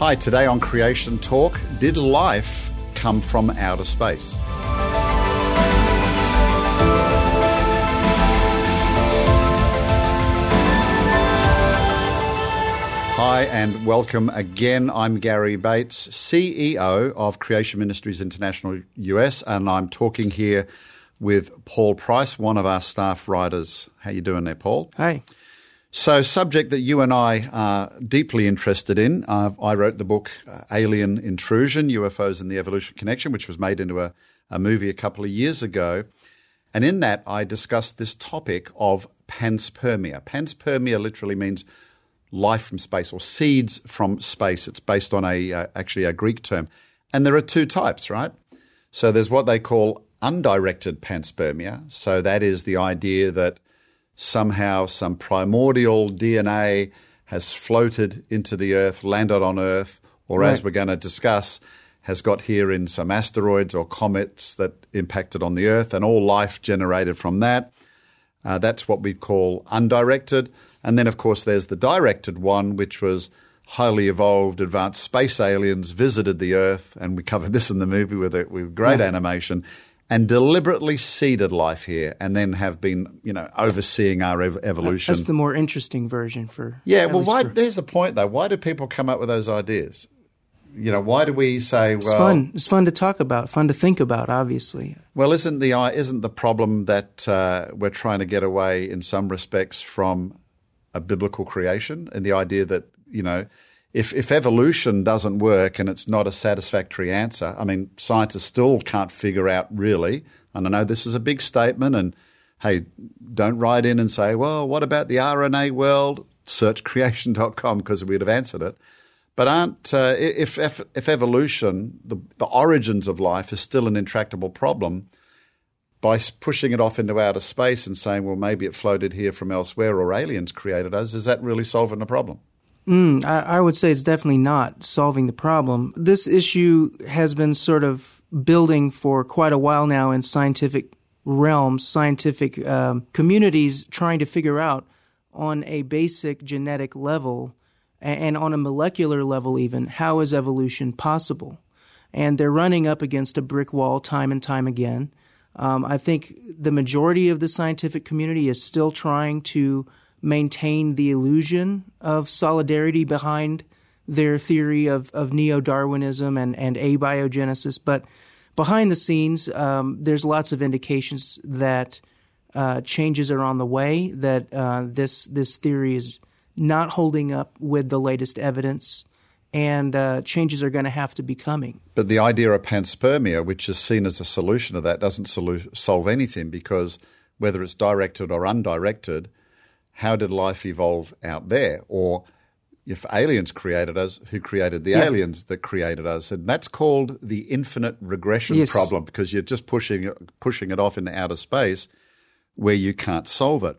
Hi, today on Creation Talk, did life come from outer space? Hi, and welcome again. I'm Gary Bates, CEO of Creation Ministries International US, and I'm talking here with Paul Price, one of our staff writers. How you doing there, Paul? Hi. So, subject that you and I are deeply interested in. Uh, I wrote the book uh, Alien Intrusion UFOs and the Evolution Connection, which was made into a, a movie a couple of years ago. And in that, I discussed this topic of panspermia. Panspermia literally means life from space or seeds from space. It's based on a uh, actually a Greek term. And there are two types, right? So there's what they call undirected panspermia. So that is the idea that somehow some primordial DNA has floated into the Earth, landed on Earth, or right. as we're going to discuss, has got here in some asteroids or comets that impacted on the Earth, and all life generated from that. Uh, that's what we call undirected. And then, of course, there's the directed one, which was highly evolved, advanced space aliens visited the Earth, and we covered this in the movie with, it, with great animation and deliberately seeded life here and then have been, you know, overseeing our ev- evolution. That's the more interesting version for. Yeah, well, why, for, there's the point though. Why do people come up with those ideas? You know, why do we say, it's well. fun. It's fun to talk about, fun to think about, obviously. Well, isn't the, isn't the problem that uh, we're trying to get away in some respects from a biblical creation and the idea that, you know, if, if evolution doesn't work and it's not a satisfactory answer, I mean, scientists still can't figure out really. And I know this is a big statement, and hey, don't write in and say, well, what about the RNA world? Search creation.com because we'd have answered it. But aren't uh, if, if, if evolution, the, the origins of life, is still an intractable problem, by pushing it off into outer space and saying, well, maybe it floated here from elsewhere or aliens created us, is that really solving the problem? Mm, I, I, would say it's definitely not solving the problem. This issue has been sort of building for quite a while now in scientific realms, scientific um, communities trying to figure out on a basic genetic level and on a molecular level, even, how is evolution possible? And they're running up against a brick wall time and time again. Um, I think the majority of the scientific community is still trying to maintain the illusion of solidarity behind their theory of, of neo Darwinism and, and abiogenesis. But behind the scenes, um, there's lots of indications that uh, changes are on the way, that uh, this, this theory is not holding up with the latest evidence. And uh, changes are going to have to be coming. But the idea of panspermia, which is seen as a solution to that, doesn't solu- solve anything because whether it's directed or undirected, how did life evolve out there? Or if aliens created us, who created the yeah. aliens that created us? And that's called the infinite regression yes. problem because you're just pushing pushing it off into outer space where you can't solve it.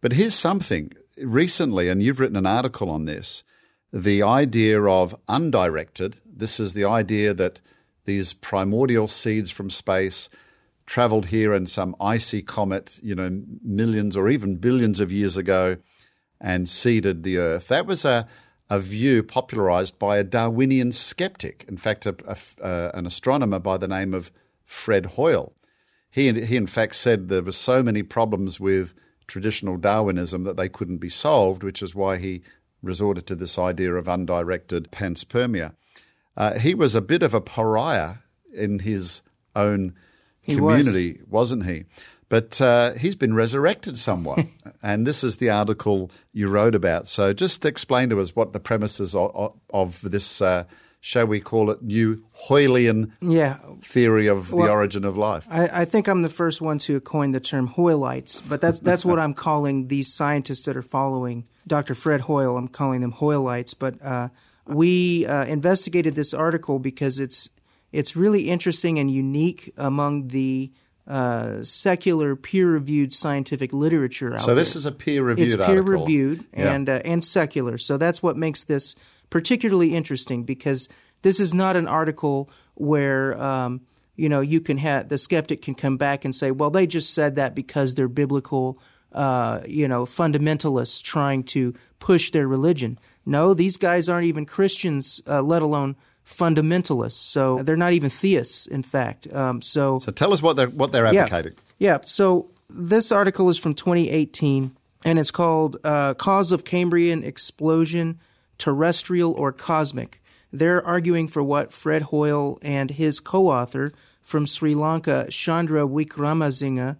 But here's something recently, and you've written an article on this the idea of undirected. This is the idea that these primordial seeds from space traveled here in some icy comet, you know, millions or even billions of years ago and seeded the Earth. That was a, a view popularized by a Darwinian skeptic, in fact, a, a, uh, an astronomer by the name of Fred Hoyle. He, he, in fact, said there were so many problems with traditional Darwinism that they couldn't be solved, which is why he resorted to this idea of undirected panspermia. Uh, he was a bit of a pariah in his own he community, was. not he? But uh, he's been resurrected somewhat. and this is the article you wrote about. So just explain to us what the premises of, of this, uh, shall we call it, new Hoylean yeah. theory of well, the origin of life. I, I, think I'm the first one to coin the term Hoylites, but that's, that's what I'm calling these scientists that are following Dr. Fred Hoyle. I'm calling them Hoylites. But uh, we uh, investigated this article because it's – it's really interesting and unique among the uh, secular peer-reviewed scientific literature out So this there. is a peer-reviewed It's peer-reviewed and uh, and secular. So that's what makes this particularly interesting because this is not an article where um, you know you can have the skeptic can come back and say, well, they just said that because they're biblical, uh, you know, fundamentalists trying to push their religion. No, these guys aren't even Christians, uh, let alone fundamentalists. So they're not even theists, in fact. Um, so, so tell us what they're what they're advocating. Yeah. yeah. So this article is from 2018, and it's called uh, "Cause of Cambrian Explosion: Terrestrial or Cosmic." They're arguing for what Fred Hoyle and his co-author from Sri Lanka, Chandra Wickramasinghe,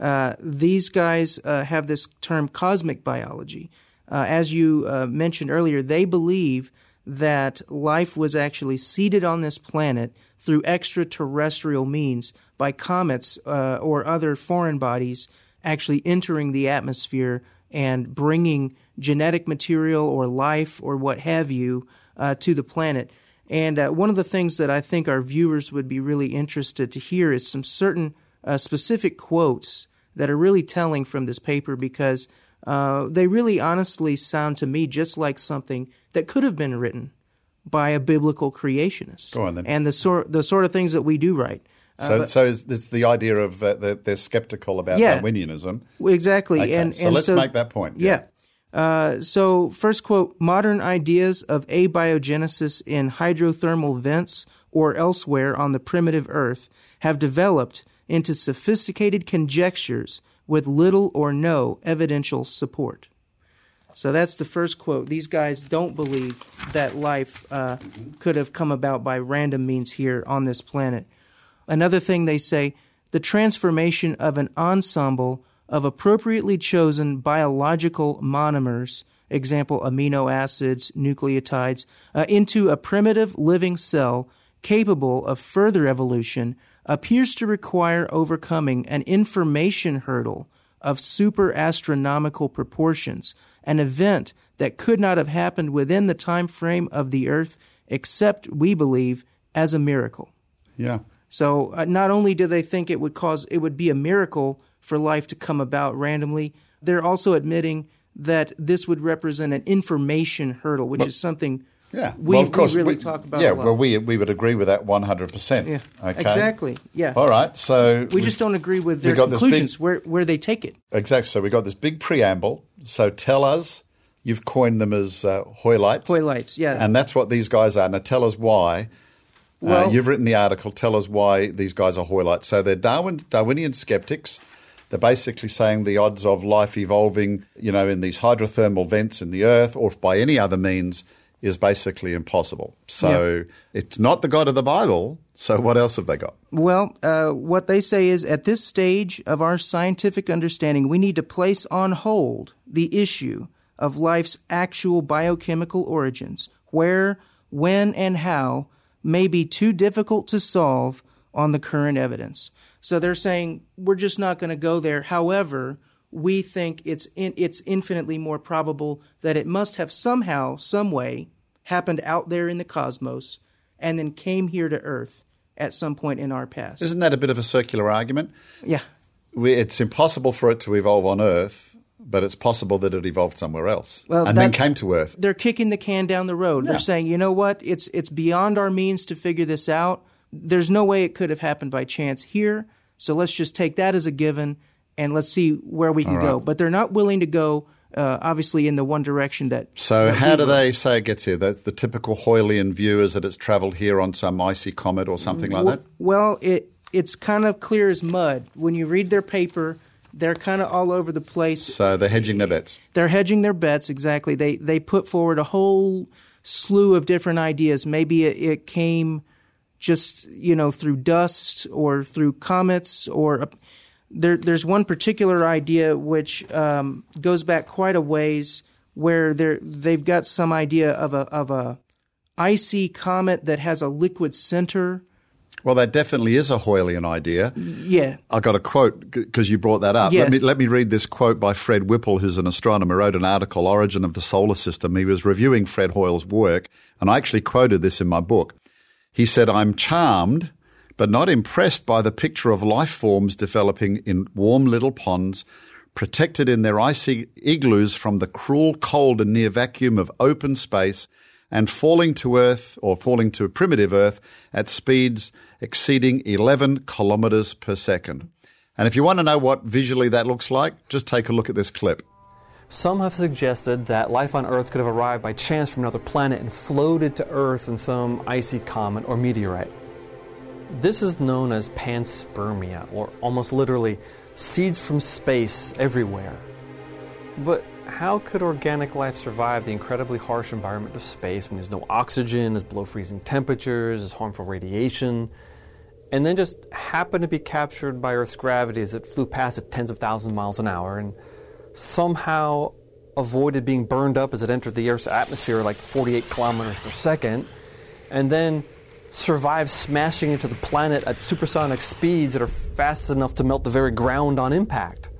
uh, these guys uh, have this term cosmic biology. Uh, as you uh, mentioned earlier, they believe that life was actually seeded on this planet through extraterrestrial means by comets uh, or other foreign bodies actually entering the atmosphere and bringing genetic material or life or what have you uh, to the planet. And one of the things that I think our viewers would be really interested to hear is some certain specific quotes that are really telling from this paper because uh, they really honestly sound to me just like something that could have been written by a biblical creationist. Go on then. And the sort the sort of things that we do write. Uh, so, but, so it's the idea of uh, that they're skeptical about yeah, Darwinianism. Exactly. Okay, and, so and let's so, make that point. Yeah. yeah. Uh, so, first quote Modern ideas of abiogenesis in hydrothermal vents or elsewhere on the primitive Earth have developed into sophisticated conjectures with little or no evidential support. So that's the first quote. These guys don't believe that life uh, could have come about by random means here on this planet. Another thing they say the transformation of an ensemble of appropriately chosen biological monomers, example amino acids, nucleotides, uh, into a primitive living cell capable of further evolution appears to require overcoming an information hurdle of super astronomical proportions, an event that could not have happened within the time frame of the earth except we believe as a miracle. Yeah. So uh, not only do they think it would cause it would be a miracle for life to come about randomly, they're also admitting that this would represent an information hurdle, which but, is something yeah, we, well, of course, we really we, talk about. Yeah, well, we we would agree with that one hundred percent. Yeah, okay? exactly. Yeah. All right, so we just don't agree with their conclusions big, where where they take it. Exactly. So we got this big preamble. So tell us, you've coined them as uh, Hoylites. Hoylites, yeah, and that's what these guys are. Now tell us why. Uh, well, uh, you've written the article. Tell us why these guys are Hoylites. So they're Darwin Darwinian skeptics. They're basically saying the odds of life evolving, you know, in these hydrothermal vents in the Earth or by any other means is basically impossible. So yeah. it's not the God of the Bible. So what else have they got? Well, uh, what they say is at this stage of our scientific understanding, we need to place on hold the issue of life's actual biochemical origins, where, when, and how may be too difficult to solve on the current evidence. So they're saying we're just not going to go there. However, we think it's in, it's infinitely more probable that it must have somehow, some way, happened out there in the cosmos and then came here to Earth at some point in our past. Isn't that a bit of a circular argument? Yeah. We, it's impossible for it to evolve on Earth, but it's possible that it evolved somewhere else well, and that, then came to Earth. They're kicking the can down the road. Yeah. They're saying, you know what? It's it's beyond our means to figure this out. There's no way it could have happened by chance here. So let's just take that as a given and let's see where we can right. go. But they're not willing to go, uh, obviously, in the one direction that. So, that how we do they say it gets here? The, the typical Hoylean view is that it's traveled here on some icy comet or something like well, that? Well, it, it's kind of clear as mud. When you read their paper, they're kind of all over the place. So, they're hedging their bets. They're hedging their bets, exactly. They, they put forward a whole slew of different ideas. Maybe it, it came just you know through dust or through comets or there, there's one particular idea which um, goes back quite a ways, where they've got some idea of a of a icy comet that has a liquid center. Well, that definitely is a Hoylean idea. Yeah, I got a quote because you brought that up. Yes. Let me let me read this quote by Fred Whipple, who's an astronomer, wrote an article, "Origin of the Solar System." He was reviewing Fred Hoyle's work, and I actually quoted this in my book. He said, "I'm charmed." But not impressed by the picture of life forms developing in warm little ponds, protected in their icy igloos from the cruel cold and near vacuum of open space, and falling to Earth or falling to a primitive Earth at speeds exceeding 11 kilometers per second. And if you want to know what visually that looks like, just take a look at this clip. some have suggested that life on Earth could have arrived by chance from another planet and floated to Earth in some icy comet or meteorite. This is known as panspermia, or almost literally, seeds from space everywhere. But how could organic life survive the incredibly harsh environment of space when there's no oxygen, there's below freezing temperatures, there's harmful radiation, and then just happen to be captured by Earth's gravity as it flew past at tens of thousands of miles an hour and somehow avoided being burned up as it entered the Earth's atmosphere like 48 kilometers per second, and then survived smashing into the planet at supersonic speeds that are fast enough to melt the very ground on impact.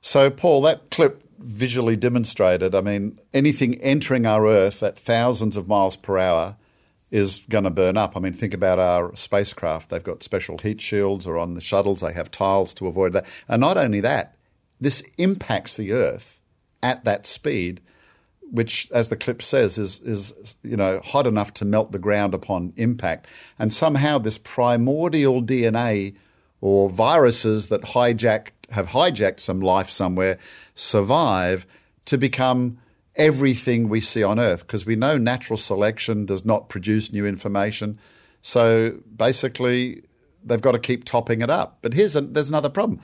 So, Paul, that clip visually demonstrated, I mean, anything entering our Earth at thousands of miles per hour is going to burn up. I mean, think about our spacecraft. They've got special heat shields, or on the shuttles, they have tiles to avoid that. And not only that, this impacts the Earth at that speed, which, as the clip says, is is you know hot enough to melt the ground upon impact. And somehow this primordial DNA or viruses that hijack have hijacked some life somewhere survive to become everything we see on Earth because we know natural selection does not produce new information. So basically, they've got to keep topping it up. But here's a, there's another problem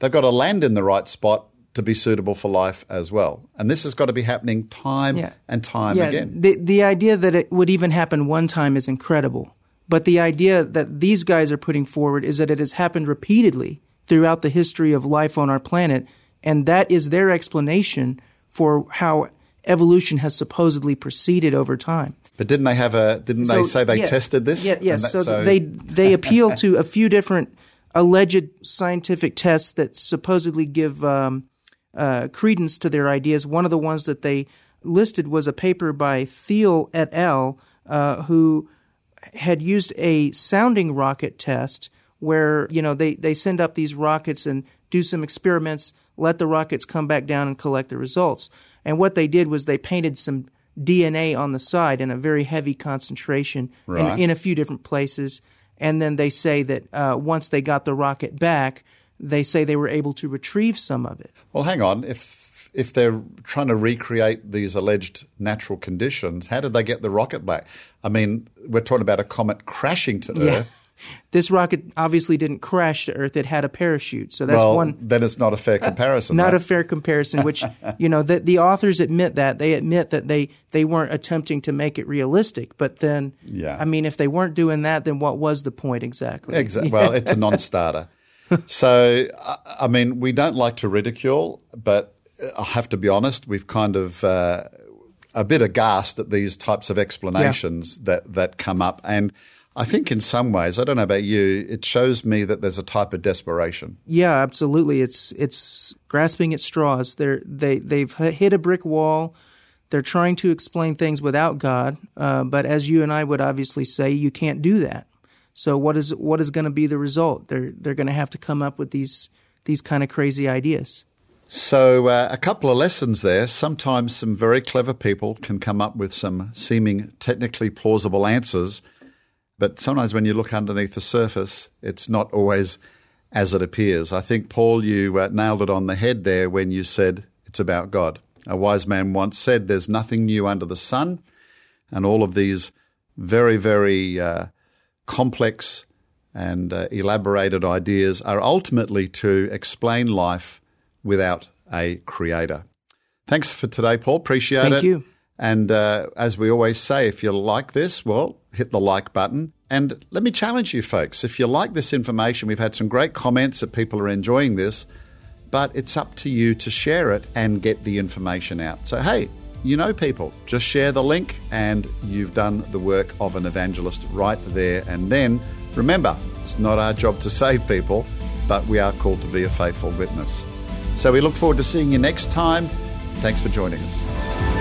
they've got to land in the right spot to be suitable for life as well. And this has got to be happening time yeah. and time yeah, again. The, the idea that it would even happen one time is incredible. But the idea that these guys are putting forward is that it has happened repeatedly throughout the history of life on our planet. And that is their explanation for how evolution has supposedly proceeded over time. But didn't they have a? Didn't so, they say they yeah, tested this? Yeah, yes. so, so, they they appeal to a few different alleged scientific tests that supposedly give um, uh, credence to their ideas. One of the ones that they listed was a paper by Thiel et al., uh, who had used a sounding rocket test where you know they, they send up these rockets and do some experiments, let the rockets come back down and collect the results. And what they did was they painted some DNA on the side in a very heavy concentration right. in, in a few different places and then they say that uh, once they got the rocket back, they say they were able to retrieve some of it. Well, hang on. If if they're trying to recreate these alleged natural conditions, how did they get the rocket back? I mean, we're talking about a comet crashing to yeah. Earth. This rocket obviously didn't crash to Earth; it had a parachute. So that's well, one. Then it's not a fair uh, comparison. not right? a fair comparison. Which you know, the, the authors admit that they admit that they they weren't attempting to make it realistic. But then, yeah, I mean, if they weren't doing that, then what was the point exactly? Exactly. Well, it's a non-starter. so, I mean, we don't like to ridicule, but I have to be honest. We've kind of. Uh, a bit aghast at these types of explanations yeah. that, that come up. And I think in some ways, I don't know about you, it shows me that there's a type of desperation. Yeah, absolutely. It's it's grasping at straws. They're they they've hit a brick wall. They're trying to explain things without God, uh, but as you and I would obviously say, you can't do that. So what is what is going to be the result? They're they're going to have to come up with these these kind of crazy ideas. So, uh, a couple of lessons there. Sometimes some very clever people can come up with some seeming technically plausible answers but sometimes when you look underneath the surface, it's not always as it appears. I think, Paul, you uh, nailed it on the head there when you said it's about God. A wise man once said, There's nothing new under the sun. And all of these very, very uh, complex and uh, elaborated ideas are ultimately to explain life without a creator. Thanks for today, Paul. Appreciate Thank it. Thank you. And uh, as we always say, if you like this, well, hit the like button. And let me challenge you folks. If you like this information, we've had some great comments that people are enjoying this, but it's up to you to share it and get the information out. So, hey, you know people, just share the link and you've done the work of an evangelist right there and then. Remember, it's not our job to save people, but we are called to be a faithful witness. So we look forward to seeing you next time. Thanks for joining us.